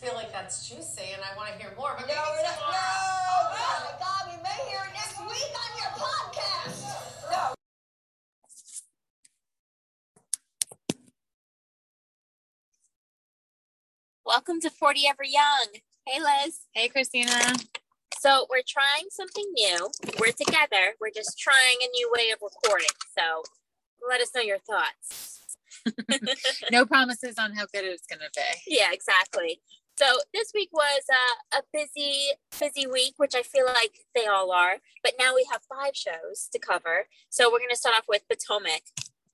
feel like that's juicy and I want to hear more. But No, maybe we're not- tomorrow. no! Oh my God, we may hear it next week on your podcast. No. Welcome to 40 Ever Young. Hey, Liz. Hey, Christina. So, we're trying something new. We're together. We're just trying a new way of recording. So, let us know your thoughts. No promises on how good it's going to be. Yeah, exactly. So, this week was uh, a busy, busy week, which I feel like they all are. But now we have five shows to cover. So, we're going to start off with Potomac.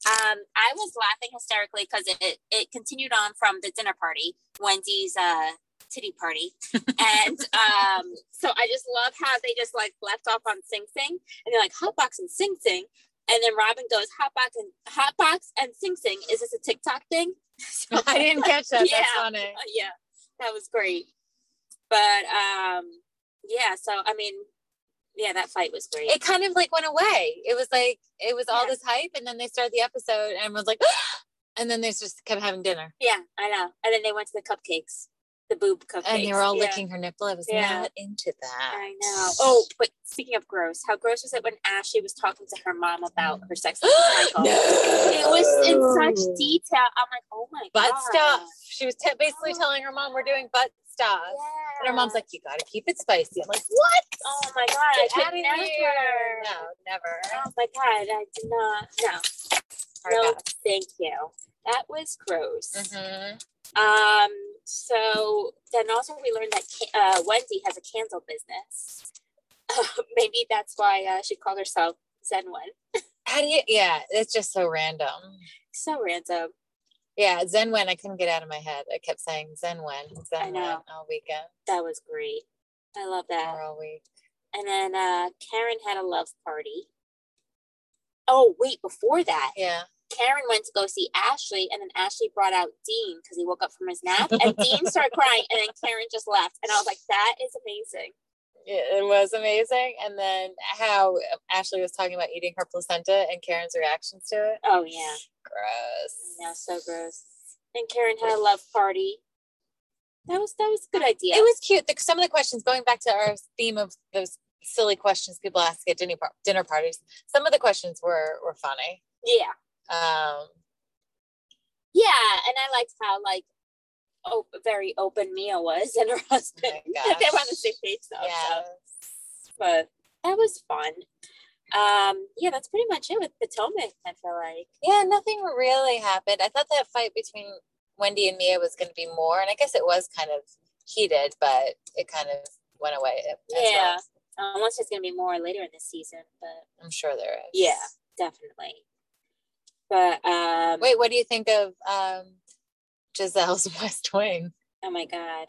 Um, I was laughing hysterically because it, it continued on from the dinner party, Wendy's uh, titty party. and um, so I just love how they just like left off on Sing Sing and they're like Hotbox and Sing Sing. And then Robin goes Hotbox and Hotbox and Sing Sing. Is this a TikTok thing? So- I didn't catch that. Yeah. That's funny. yeah, that was great. But um, yeah, so I mean, yeah, that fight was great. It kind of like went away. It was like, it was all Yeah. this hype. And then they started the episode and was like, and then they just kept having dinner. yeah, I know. And then they went to the cupcakes, the boob cupcakes. And they were all yeah. licking her nipple. I was Yeah. not into that. I know. Oh, but speaking of gross, how gross was it when Ashley was talking to her mom about her sex life with Michael? It was in such detail. I'm like, oh my butt god. stuff. She was te- basically Oh. telling her mom, we're doing butt stuff. Yeah. And her mom's like, you got to keep it spicy. I'm like, what? oh my god, I never. here. No, never. Oh my god, I did not. No, no, thank you. That was gross. Mhm. Um. So then also we learned that uh, Wendy has a candle business. maybe that's why uh, she called herself Zen Wen. How do you, yeah, it's just so random. So random. Yeah, Zen Wen, I couldn't get out of my head. I kept saying Zen Wen, Zen I Wen know. all weekend That was great. I love that. or all week. And then uh, Karen had a love party. Oh wait, before that, Yeah. Karen went to go see Ashley, and then Ashley brought out Dean because he woke up from his nap, and Dean started crying, and then Karen just left, and I was like, "That is amazing." It was amazing. And then how Ashley was talking about eating her placenta and Karen's reactions to it. Oh yeah, Gross. yeah, so gross. And Karen had a love party. That was that was a good idea. It was cute. The, some of the questions, going back to our theme of those silly questions people ask at dinner, dinner parties, some of the questions were, were funny. yeah, Um, yeah, and I liked how like oh very open Mia was and her husband. Oh they were on the same page though. yeah. So. but that was fun. Um, yeah, that's pretty much it with Potomac. I feel like. Yeah, nothing really happened. I thought that fight between Wendy and Mia was going to be more, and I guess it was kind of heated, but it kind of went away. as Yeah. well. Unless there's gonna be more later in the season, but I'm sure there is. yeah, definitely. But um, Wait, what do you think of um, Gizelle's West Wing? oh my god,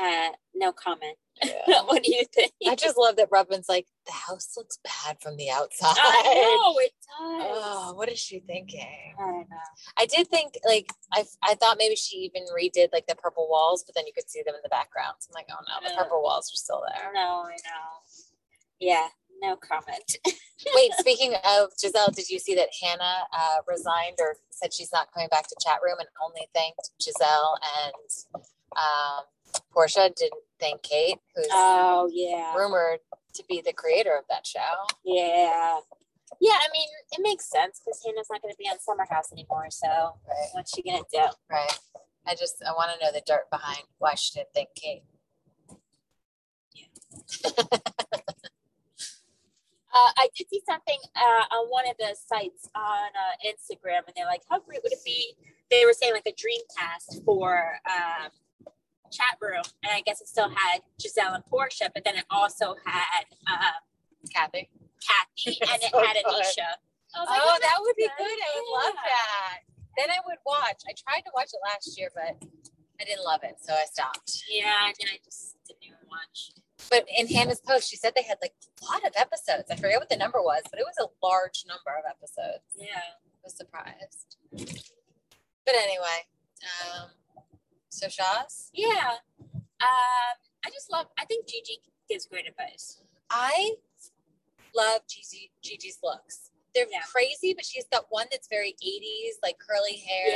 uh, no comment. Yeah. what do you think? I just love that Robin's like, the house looks bad from the outside. I know it does. Oh, what is she thinking? I don't know. I did think like I I thought maybe she even redid like the purple walls, but then you could see them in the background. So I'm like, oh no, the purple walls are still there. No, I know. Yeah, no comment. Wait, speaking of Gizelle, did you see that Hannah uh, resigned or said she's not coming back to chat room and only thanked Gizelle and um, Porsha didn't thank Kate, who's Oh yeah, rumored to be the creator of that show. yeah, yeah. I mean, it makes sense because Hannah's not going to be on Summer House anymore. So Right. what's she gonna do? Right. I just I want to know the dirt behind why she didn't thank Kate. Uh, I did see something uh, on one of the sites on uh, Instagram, and they're like, "How great would it be?" They were saying like a dream cast for um, chat room, and I guess it still had Gizelle and Porsha, but then it also had um, Kathy. Kathy, and it So had. Anisha. I was like, Oh, that would be good. good. I would love that. Then I would watch. I tried to watch it last year, but I didn't love it, so I stopped. Yeah, and then I just didn't even watch. But in Hannah's post, she said they had like a lot of episodes. I forget what the number was, but it was a large number of episodes. Yeah. I was surprised. But anyway, um, so Shahs, Yeah. Um, I just love. I think GG gives great advice. I love GG, GG's looks. They're Yeah. crazy, but she's got one that's very 80s, like curly hair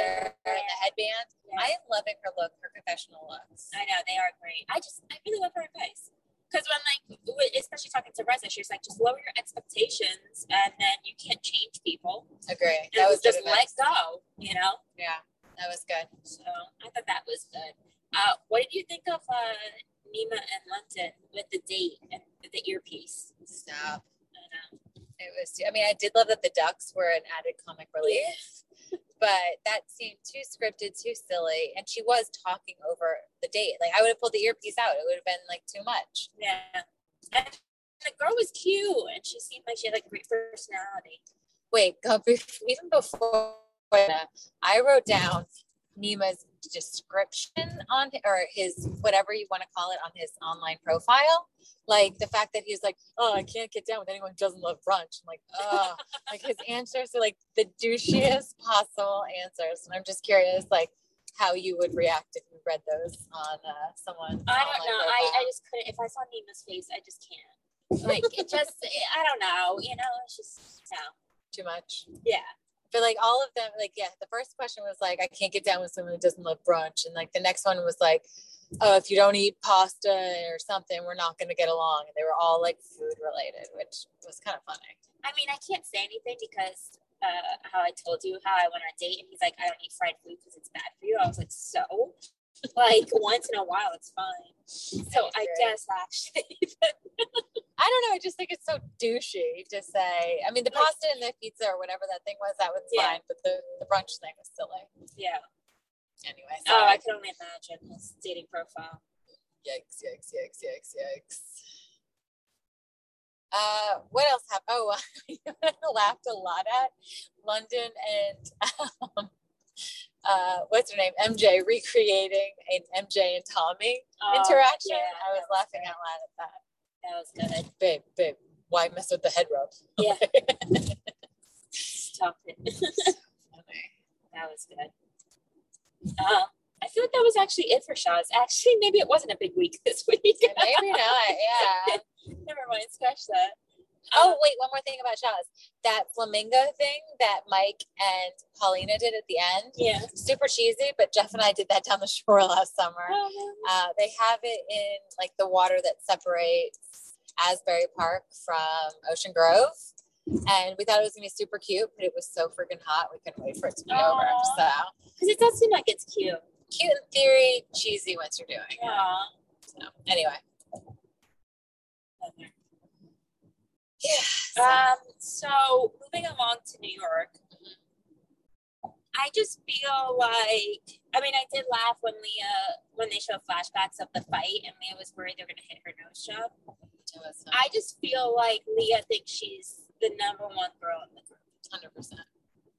Yeah. and the headband. Yeah. I am loving her look, her confessional looks. I know they are great. I just I really love her advice because when like especially talking to Reza, she was like, just lower your expectations, and then you can't change people. Agree. And That was just let advice. go. You know. Yeah, that was good. So I thought that was good. Uh, what did you think of uh, Nema and London with the date and the earpiece? Stop. Know. It was. I mean, I did love that the ducks were an added comic relief, but that seemed too scripted, too silly, and she was talking over the date. Like I would have pulled the earpiece out. It would have been like too much. Yeah. And the girl was cute, and she seemed like she had like a great personality. Wait, go even before that, I wrote down Nema's description on or his whatever you want to call it on his online profile. Like the fact that he's like, oh, I can't get down with anyone who doesn't love brunch. I'm like, oh, like his answers are like the douchiest possible answers. And I'm just curious, like, how you would react if you read those on uh, someone. I don't know. I, I just couldn't. If I saw Nema's face, I just can't. Like it just. I don't know. You know, it's just no. too much. Yeah. But like all of them, like yeah, the first question was like, I can't get down with someone who doesn't love brunch, and like the next one was like, oh, if you don't eat pasta or something, we're not going to get along. And they were all like food related, which was kind of funny. I mean, I can't say anything because uh, how I told you how I went on a date, and he's like, I don't eat fried food because it's bad for you. I was like, so. Like once in a while, it's fine. So I agree. guess actually, I don't know. I just think it's so douchey to say. I mean, the pasta and the pizza or whatever that thing was, that was Yeah. fine. But the, the brunch thing was silly. yeah. Anyway, Oh, I can only imagine his dating profile. yikes, yikes, yikes, yikes, yikes. Uh, what else happened? Oh, I laughed a lot at London and um, uh, what's her name? MJ recreating an MJ and Tommy Oh, interaction. yeah, I was laughing out loud at that. That was good. Babe, babe, why mess with the head rub? Yeah. Stop it. that was good. Uh, I feel like that was actually it for Shahs. Actually, maybe it wasn't a big week this week. Maybe not. Yeah. Scratch that. Oh, wait, one more thing about Shahs. That flamingo thing that Mike and Paulina did at the end. Yeah. Super cheesy, but Jeff and I did that down the shore last summer. Oh, Uh, they have it in like the water that separates Asbury Park from Ocean Grove. And we thought it was gonna be super cute, but it was so freaking hot. We couldn't wait for it to be over. So Because it does seem like it's cute. cute in theory, cheesy once you're doing it. Yeah. So anyway. Yeah. so- Um, so moving along to New York, I just feel like I mean I did laugh when Leah when they showed flashbacks of the fight and Leah was worried they were gonna hit her nose job. I just feel like Leah thinks she's the number one girl in the group. hundred percent.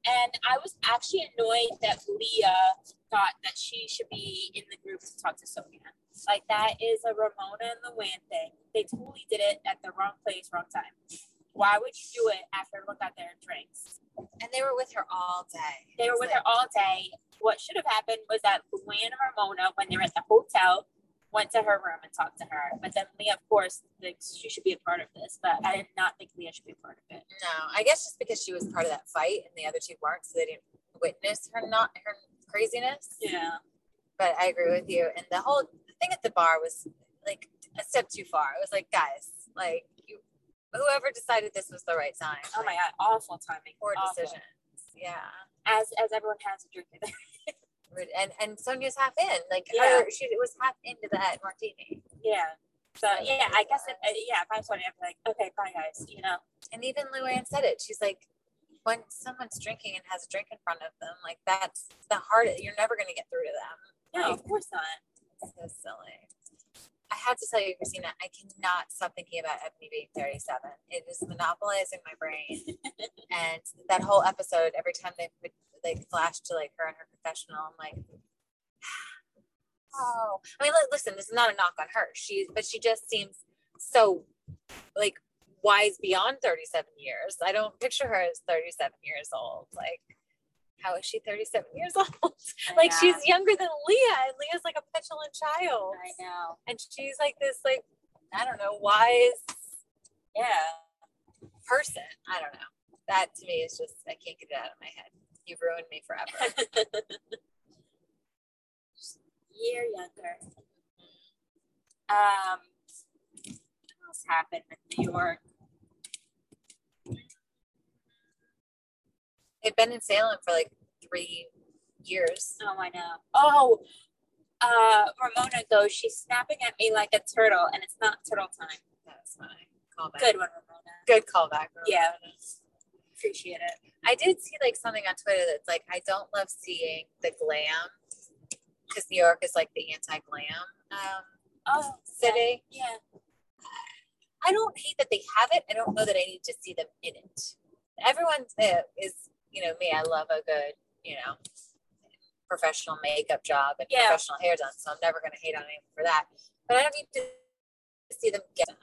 And I was actually annoyed that Leah thought that she should be in the group to talk to Sonja. Like that is a Ramona and Luann thing. They totally did it at the wrong place, wrong time. Why would you do it after look out their drinks? And they were with her all day. They were with her all day. What should have happened was that Luann and Ramona, when they were at the hotel, went to her room and talked to her. But then Leah, of course, thinks she should be a part of this. But I did not think Leah should be a part of it. No, I guess just because she was part of that fight and the other two weren't, so they didn't witness her not her craziness. Yeah. But I agree with you. And the whole thing at the bar was like a step too far. It was like, guys, like you, whoever decided this was the right time. Oh my god, awful timing. Poor Awful. decisions. Yeah. As as everyone has a drink in there. And and Sonja's half in. Like Yeah. her, she was half into that martini. Yeah. So yeah, I guess if uh, yeah, if I saw it, I'd be like, okay, bye guys. You know. And even Luann said it. She's like, when someone's drinking and has a drink in front of them, like that's the hardest. You're never gonna get through to them. No, Like, of course not. So silly. I have to tell you, Christina, I cannot stop thinking about Ebony being 37. It is monopolizing my brain. and that whole episode, every time they would like flash to like her and her confessional, I'm like, oh. I mean, listen, this is not a knock on her. She, but she just seems so like wise beyond 37 years. I don't picture her as 37 years old. Like, how is she 37 years old? like she's younger than Leah, and Leah's like a petulant child I know. and she's like this like I don't know wise Yeah. person. I don't know. That to me is just I can't get it out of my head. You've ruined me forever. year younger. Um, what else happened in New York? They've been in Salem for like three years. Oh, I know. Oh, uh, Ramona goes, she's snapping at me like a turtle, and it's not turtle time. That's fine. Callback. Good one, Ramona. Good callback. Yeah. Appreciate it. I did see like something on Twitter that's like, I don't love seeing the glam because New York is like the anti-glam um, Oh, city. Yeah. I don't hate that they have it. I don't know that I need to see them in it. Everyone uh, is, you know, me. I love a good, you know, professional makeup job and Yeah. professional hair done. So I'm never going to hate on anyone for that. But I don't need to see them get done.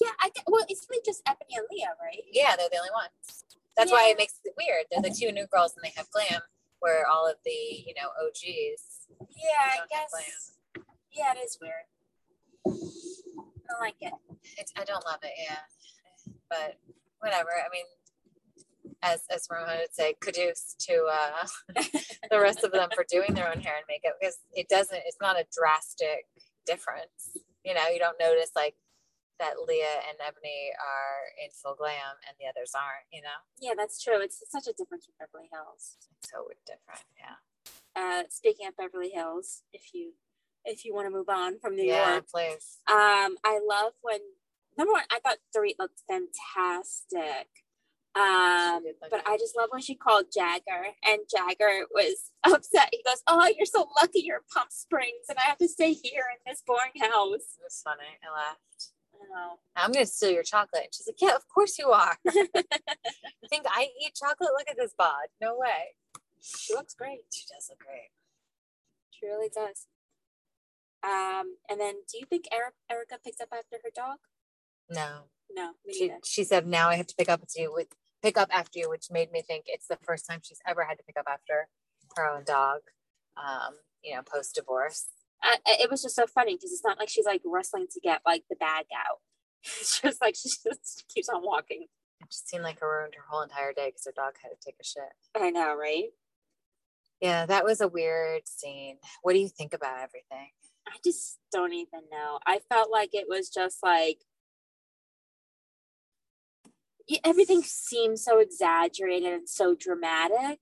Yeah, I get, well, it's really just Ebony and Leah, right? Yeah, they're the only ones. That's why it makes it weird. They're the two new girls and they have glam, where all of the, you know, OGs. Yeah, I guess. Yeah, it is weird. I don't like it. It's, I don't love it, yeah. But whatever. I mean, as as Ramona would say, kudos to uh, the rest of them for doing their own hair and makeup because it doesn't. It's not a drastic difference. You know, you don't notice like that Leah and Ebony are in full glam and the others aren't. You know, Yeah, that's true. It's such a difference from Beverly Hills. it's so different. Yeah. Uh, speaking of Beverly Hills, if you if you want to move on from New yeah, York, please. um, I love when number one, I thought Dorit looked fantastic. Um, but. I just love when she called Jagger, and Jagger was upset. He goes, "Oh, you're so lucky you're in Palm Springs, and I have to stay here in this boring house." It was funny. I laughed. Know. I'm gonna steal your chocolate. And she's like, Yeah, of course you are. you think I eat chocolate? Look at this bod. No way. She looks great. She does look great. She really does. Um, and then do you think Eric, Erica picks up after her dog? No. No, She she said now I have to pick up with you with pick up after you, which made me think it's the first time she's ever had to pick up after her own dog. Um, you know, post divorce. It was just so funny because it's not like she's like wrestling to get like the bag out. It's just like she just keeps on walking. It just seemed like her ruined her whole entire day because her dog had to take a shit. I know, right? Yeah, that was a weird scene. What do you think about everything? I just don't even know. I felt like it was just like everything seems so exaggerated and so dramatic.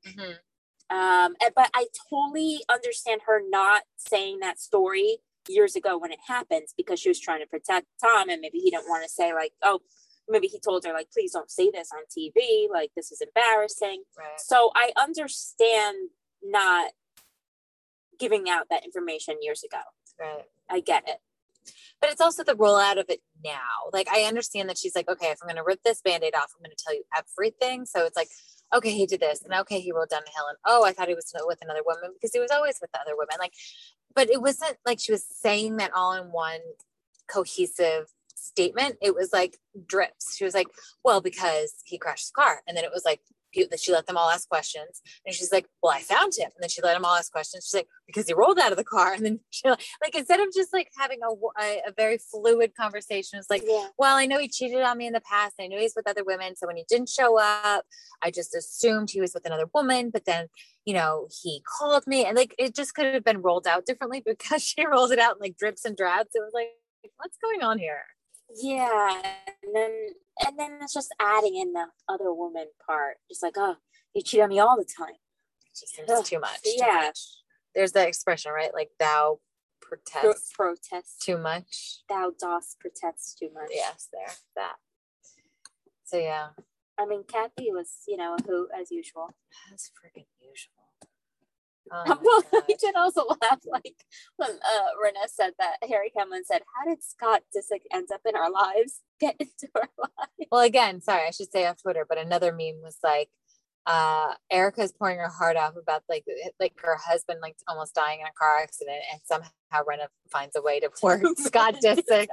Um, and- but I totally understand her not saying that story years ago when it happens because she was trying to protect Tom and maybe he didn't want to say like, oh, maybe he told her like, please don't say this on TV, like this is embarrassing. Right. So I understand not giving out that information years ago. Right. I get it. But it's also the rollout of it now. Like I understand that she's like, okay, if I'm gonna rip this band-aid off, I'm gonna tell you everything. So it's like, okay, he did this, and okay, he rolled down the hill, and oh, I thought he was with another woman because he was always with the other women. Like, but it wasn't like she was saying that all in one cohesive statement. It was like drips. She was like, well, because he crashed his car, and then it was like that she let them all ask questions, and she's like, well, I found him, and then she let them all ask questions. She's like, because he rolled out of the car, and then she like instead of just like having a a very fluid conversation, it's like, yeah. well, I know he cheated on me in the past. I knew he's with other women. So when he didn't show up, I just assumed he was with another woman. But then, you know, he called me and like it just could have been rolled out differently because she rolls it out in like drips and drabs. It was like, what's going on here? Yeah. And then then it's just adding in the other woman part. Just like, oh, you cheat on me all the time. Just seems Ugh, too much. too yeah. much. There's that expression, right? Like thou Pro- protest protest. too much. Thou dost protest too much. Yes, there, that. So yeah, I mean, Kathy was, you know, a hoot as usual. As freaking usual. My well, I did also laugh like when uh, Rinna said that Harry Cameron said, "How did Scott Disick end up in our lives? Get into our lives." Well, again, sorry, I should say off Twitter, but another meme was like, uh, Erica's pouring her heart out about like like her husband like almost dying in a car accident, and somehow Rinna finds a way to pour Scott Disick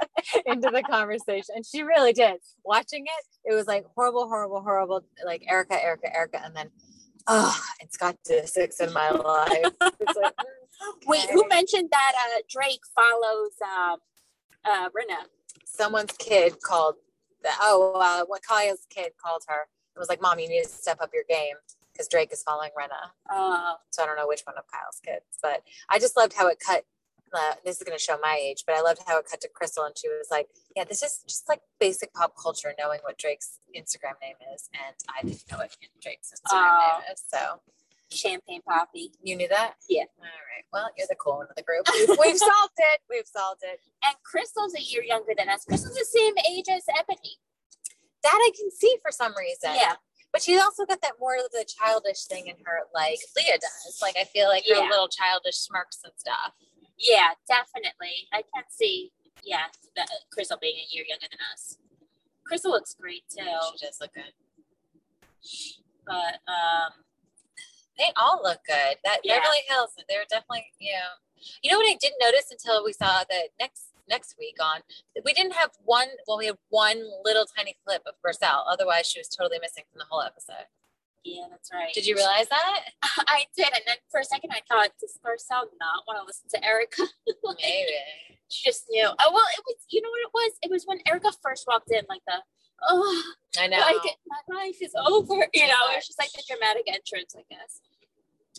into the conversation, and she really did. Watching it, it was like horrible, horrible, horrible. Like Erica, Erica, Erica, and then oh, and Scott Disick's in my life. It's like, mm, Wait, who mentioned that uh, Drake follows um, uh, Rinna? someone's kid called the oh uh, what Kaya's kid called her and was like, "Mom, you need to step up your game because Drake is following Rinna." Uh, So I don't know which one of Kyle's kids, but I just loved how it cut uh, this is going to show my age, but I loved how it cut to Crystal and she was like, "Yeah, this is just like basic pop culture, knowing what Drake's Instagram name is." And I didn't know what Drake's Instagram Oh. name is, so Champagne Papi. you knew that. Yeah. All right. Well, you're the cool one of the group. We've, we've solved it. We've solved it. And Crystal's a year younger than us. Crystal's the same age as Ebony. That I can see for some reason. Yeah. But she's also got that more of the childish thing in her, like Leah does. Like I feel like her little childish smirks and stuff. Yeah, definitely. I can see, yeah, that Crystal being a year younger than us. Crystal looks great too, She does look good. but um, They all look good. That Yeah. Beverly Hills, they're definitely, you know. You know what I didn't notice until we saw the next next week on we didn't have one well we had one little tiny clip of Garcelle. Otherwise she was totally missing from the whole episode. Yeah, that's right. Did you realize that? I did, and then for a second I thought, does Garcelle not want to listen to Erica? Maybe. she just knew. Oh well, it was. You know what it was? It was when Erica first walked in, like the, oh, I know. like my life is over. You know, it's just like the dramatic entrance, I guess.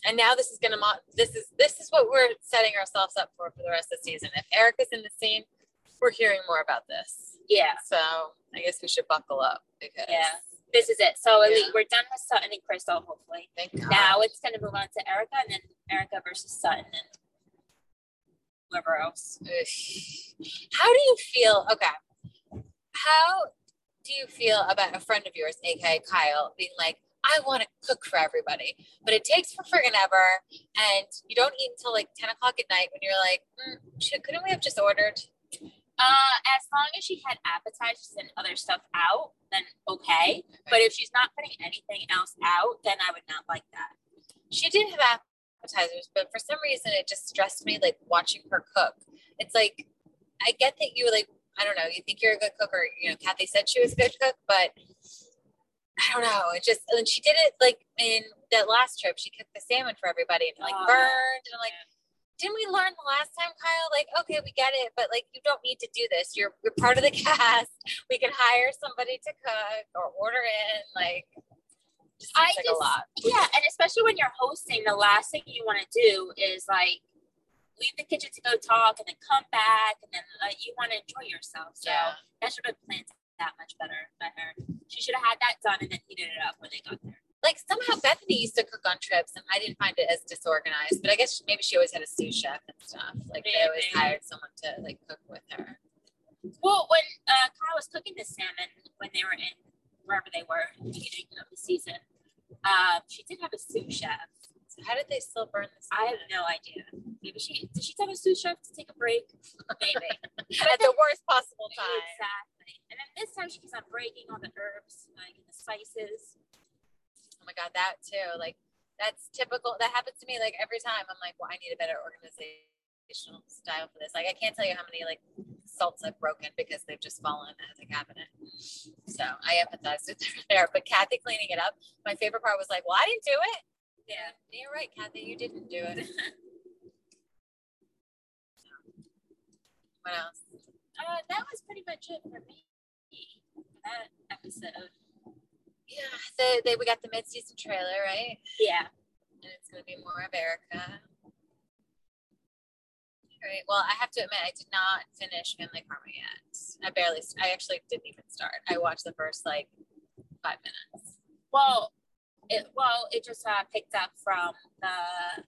and now this is gonna mo- this is this is what we're setting ourselves up for for the rest of the season. If Erica's in the scene, we're hearing more about this. Yeah, So I guess we should buckle up because Yeah. This is it. So Yeah. least we're done with Sutton and Crystal, hopefully. Now it's going to move on to Erica, and then Erica versus Sutton and whoever else. How do you feel? Okay. How do you feel about a friend of yours, aka Kyle, being like, I want to cook for everybody, but it takes for friggin' ever, and you don't eat until like 10 o'clock at night when you're like, mm, shit, couldn't we have just ordered? Uh, as long as she had appetizers and other stuff out, then okay. But if she's not putting anything else out, then I would not like that. She did have appetizers, but for some reason it just stressed me like watching her cook. It's like, I get that you were like, I don't know, you think you're a good cook, or you know, Kathy said she was a good cook, but I don't know. It just and she did it like in that last trip. She cooked the salmon for everybody and like Oh, burned. And I'm like, didn't we learn the last time, Kyle? Like, okay, we get it, but like you don't need to do this. You're you're part of the cast. We can hire somebody to cook or order in. Like, just I like just- a lot. Yeah, and especially when you're hosting, the last thing you want to do is like leave the kitchen to go talk and then come back and then uh, you want to enjoy yourself. So Yeah. that should have planned that much better by her. She should have had that done and then heated it up when they got there. Like somehow Bethenny used to cook on trips and I didn't find it as disorganized, but I guess maybe she always had a sous chef and stuff. Like they always hired someone to like cook with her. Well, when uh, Kyle was cooking the salmon when they were in wherever they were at the beginning of the season, um, she did have a sous chef. So how did they still burn this? I have no idea. Maybe she did. She tell a sous chef to take a break. Maybe. at the worst possible time. Exactly. And then this time she keeps on breaking all the herbs, like the spices. My god, that too. Like that's typical. That happens to me like every time. I'm like, well, I need a better organizational style for this. Like I can't tell you how many like salts I've broken because they've just fallen out of the cabinet. So I empathize with her there. But Kathy cleaning it up, my favorite part was like, well, I didn't do it. Yeah. You're right, Kathy. You didn't do it. what else? Uh, that was pretty much it for me. That episode. Yeah, the, they, we got the mid-season trailer, right? Yeah. And it's going to be more of Erica. All right. Well, I have to admit, I did not finish Family Karma yet. I barely. I actually didn't even start. I watched the first like five minutes. Well, it well it just uh, picked up from the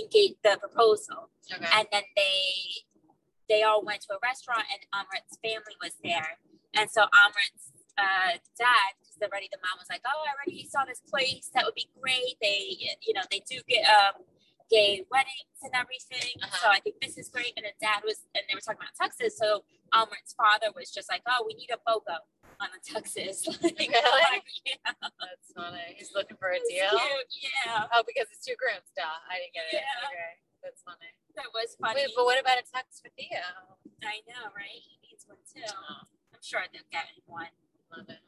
engage the proposal, Okay. and then they they all went to a restaurant, and Amrit's family was there, and so Amrit's uh, dad, because already the mom was like, "Oh, I already saw this place. That would be great. They, you know, they do get um gay weddings and everything. So Uh-huh. I think this is great." And the dad was, and they were talking about Texas. So Amrit's father was just like, "Oh, we need a BOGO on the Texas." like, Really? like, yeah. That's funny. He's looking for a deal. cute, Yeah, Oh, because it's two grooms. Duh. I didn't get it. Yeah. Okay. That's funny. that was funny. Wait, but what about a tux for Theo? I know, right? He needs one too. Oh, I'm sure they'll get him one. Love it.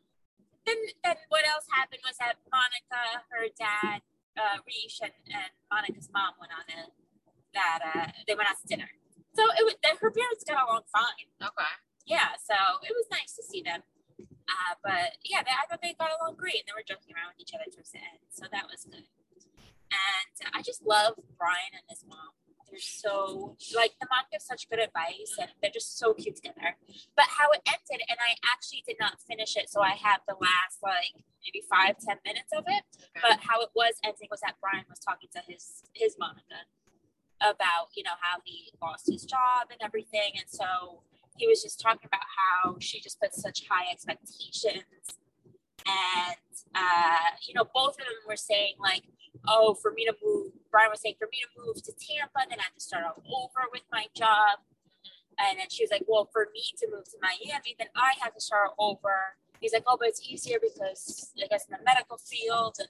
Then, then what else happened was that Monica, her dad, uh, Reesh, and, and Monica's mom went on a that uh, they went out to dinner. So it was that her parents got along fine. Okay. Yeah, so it was nice to see them. Uh, but yeah, they, I thought they got along great, and they were joking around with each other towards the end. So that was good. And I just love Brian and his mom. They're so like the mom gives such good advice and they're just so cute together. But how it ended, and I actually did not finish it, so I have the last like maybe five ten minutes of it. But how it was ending was that Brian was talking to his his Monica about you know how he lost his job and everything, and so he was just talking about how she just put such high expectations and uh, you know both of them were saying like oh for me to move brian was saying for me to move to tampa then i have to start all over with my job and then she was like well for me to move to miami then i have to start over he's like oh but it's easier because i guess in the medical field and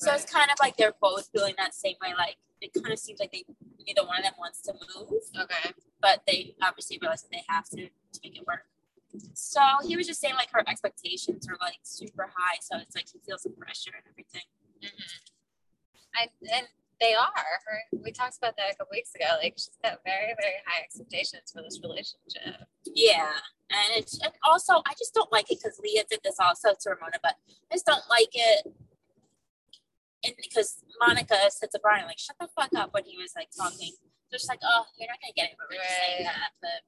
so it's kind of like they're both feeling that same way like it kind of seems like they neither one of them wants to move Okay. but they obviously realize that they have to to make it work. So he was just saying like her expectations are like super high, so it's like he feels the pressure and everything. Mhm. I and they are. Her, we talked about that a couple weeks ago. Like she's got very, very high expectations for this relationship. Yeah, and it's and also I just don't like it because Leah did this also to Ramona, but I just don't like it. And because Monica said to Brian, like, shut the fuck up when he was like talking. Just like, oh, you're not gonna get it, but we're just saying that. But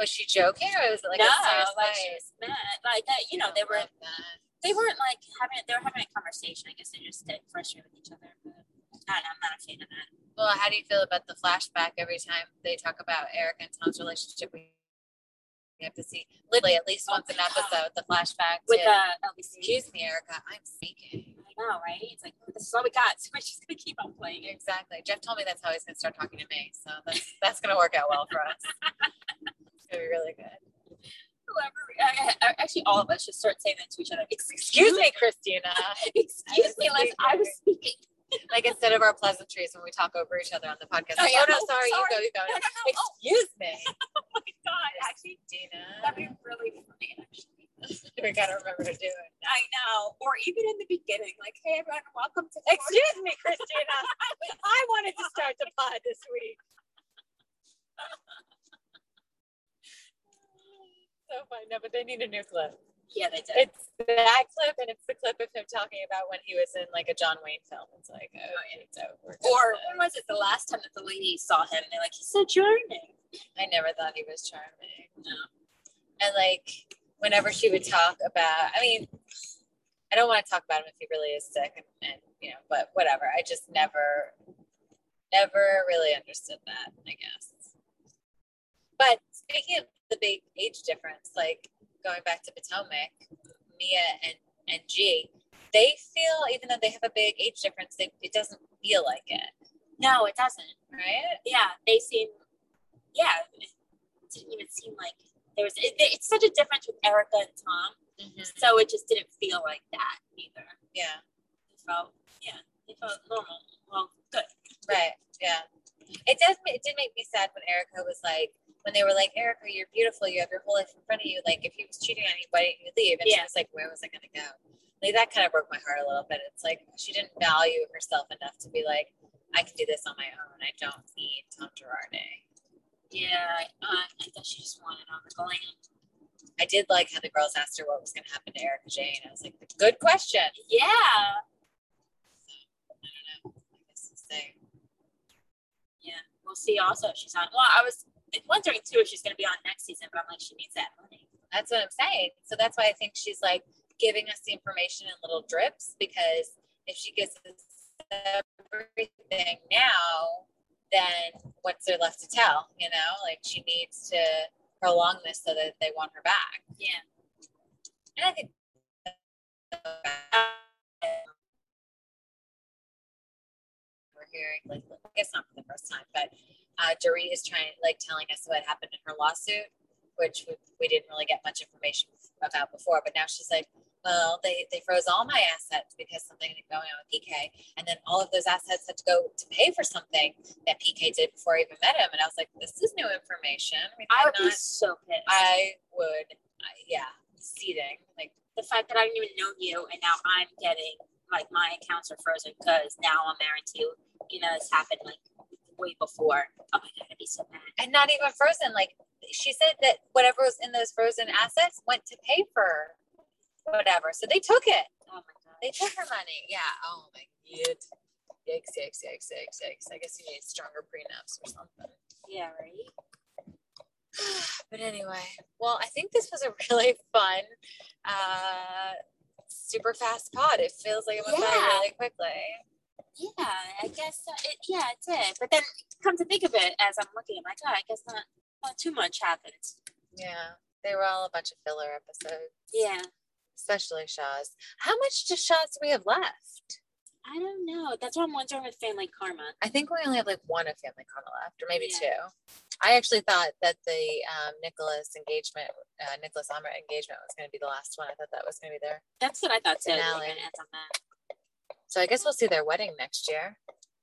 Was she joking or was it like no, like she was mad. Like that, you know, they were that. They weren't like having they were having a conversation. I guess they just get frustrated with each other. But I don't know, I'm not a fan of that. Well, how do you feel about the flashback every time they talk about Eric and Tom's relationship? We have to see literally at least Oh once an God. episode the flashback With to uh, LBC. excuse me, Erica, I'm speaking. I know, right? It's like this is all we got, so we're just gonna keep on playing it. Exactly. Jeff told me that's how he's gonna start talking to me. So that's that's gonna work out well for us. it's gonna be really good. Whoever, I, I, actually, all of us should start saying that to each other. Excuse me, Christina. excuse me, Les. I was speaking. Like instead of our pleasantries when we talk over each other on the podcast. Oh, Like, oh no, no, sorry, you go, you go. No. Oh, Excuse me. oh my god! Actually, Dina. that'd be really funny. Actually, we gotta remember to do it. I know. Or even in the beginning, like, hey everyone, welcome to. Excuse me, Christina. I wanted to start the pod this week. So fun. No, but they need a new clip. Yeah, they did. It's that clip and it's the clip of him talking about when he was in like a John Wayne film. It's like, oh, oh it's over. Or when was it the last time that the lady saw him? They're like, he's so charming. I never thought he was charming. No. And like whenever she would talk about, I mean, I don't want to talk about him if he really is sick, and, and you know, but whatever. I just never, never really understood that. I guess. But speaking of the big age difference, like going back to Potomac, Mia and and G, they feel even though they have a big age difference, they, it doesn't feel like it, No, it doesn't. right? Yeah, they seem. Yeah, it didn't even seem like there was. It, it's such a difference with Erica and Tom, mm-hmm. so it just didn't feel like that either. Yeah. It felt, yeah, it felt normal. Well, good. Right. Yeah. It does. It did make me sad when Erica was like, when they were like, Erica, you're beautiful. You have your whole life in front of you. Like, if he was cheating on you, why didn't you leave? And she was like, where was I going to go? Like, that kind of broke my heart a little bit. It's like she didn't value herself enough to be like, I can do this on my own. I don't need Tom Girardi. Yeah, I, uh, I guess she just wanted on the glam. I did like how the girls asked her what was going to happen to Erica Jane. I was like, good question. Yeah, I don't know. I guess we'll see. yeah. We'll see. Also, if she's on. Well, I was wondering too if she's going to be on next season, but I'm like, she needs that money. That's what I'm saying. So that's why I think she's like giving us the information in little drips because if she gives us everything now, then what's there left to tell? You know, like she needs to prolong this so that they want her back. Yeah. And I think we're hearing, like, I guess not for the first time, but uh, Dorit is trying, like, telling us what happened in her lawsuit, which we, we didn't really get much information about before. But now she's like, well, they, they froze all my assets because something had going on with PK. And then all of those assets had to go to pay for something that PK did before I even met him. And I was like, this is new information. I would be so pissed. I would, I, yeah, seating. Like, the fact that I didn't even know you, and now I'm getting like my accounts are frozen because now I'm married to you. You know, this happened like way before. Oh my god, I'd be so mad. and not even frozen. Like she said that whatever was in those frozen assets went to pay for whatever. So they took it. Oh my god. They took her money. Yeah. Oh my god. Yikes! Yikes! Yikes! Yikes! Yikes! I guess you need stronger prenups or something. Yeah, right. but anyway, well, I think this was a really fun, uh, super fast pod. It feels like it went by really quickly. Yeah, I guess uh, it, yeah, it did. But then come to think of it, as I'm looking, I'm like, oh, I guess not, not too much happened. Yeah, they were all a bunch of filler episodes, Yeah, especially Shahs. How much does Shahs do we have left? I don't know. That's what I'm wondering with Family Karma. I think we only have like one of Family Karma left, or maybe Yeah. two. I actually thought that the um, Nicholas engagement, uh, Nicholas Amrit engagement, was going to be the last one. I thought that was going to be there. That's what I thought too. They were Finale. gonna end on that. So I guess we'll see their wedding next year.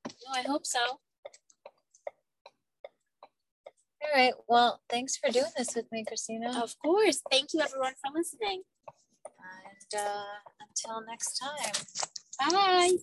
No, I hope so. All right. Well, thanks for doing this with me, Christina. Of course. Thank you, everyone, for listening. And uh, until next time. Bye.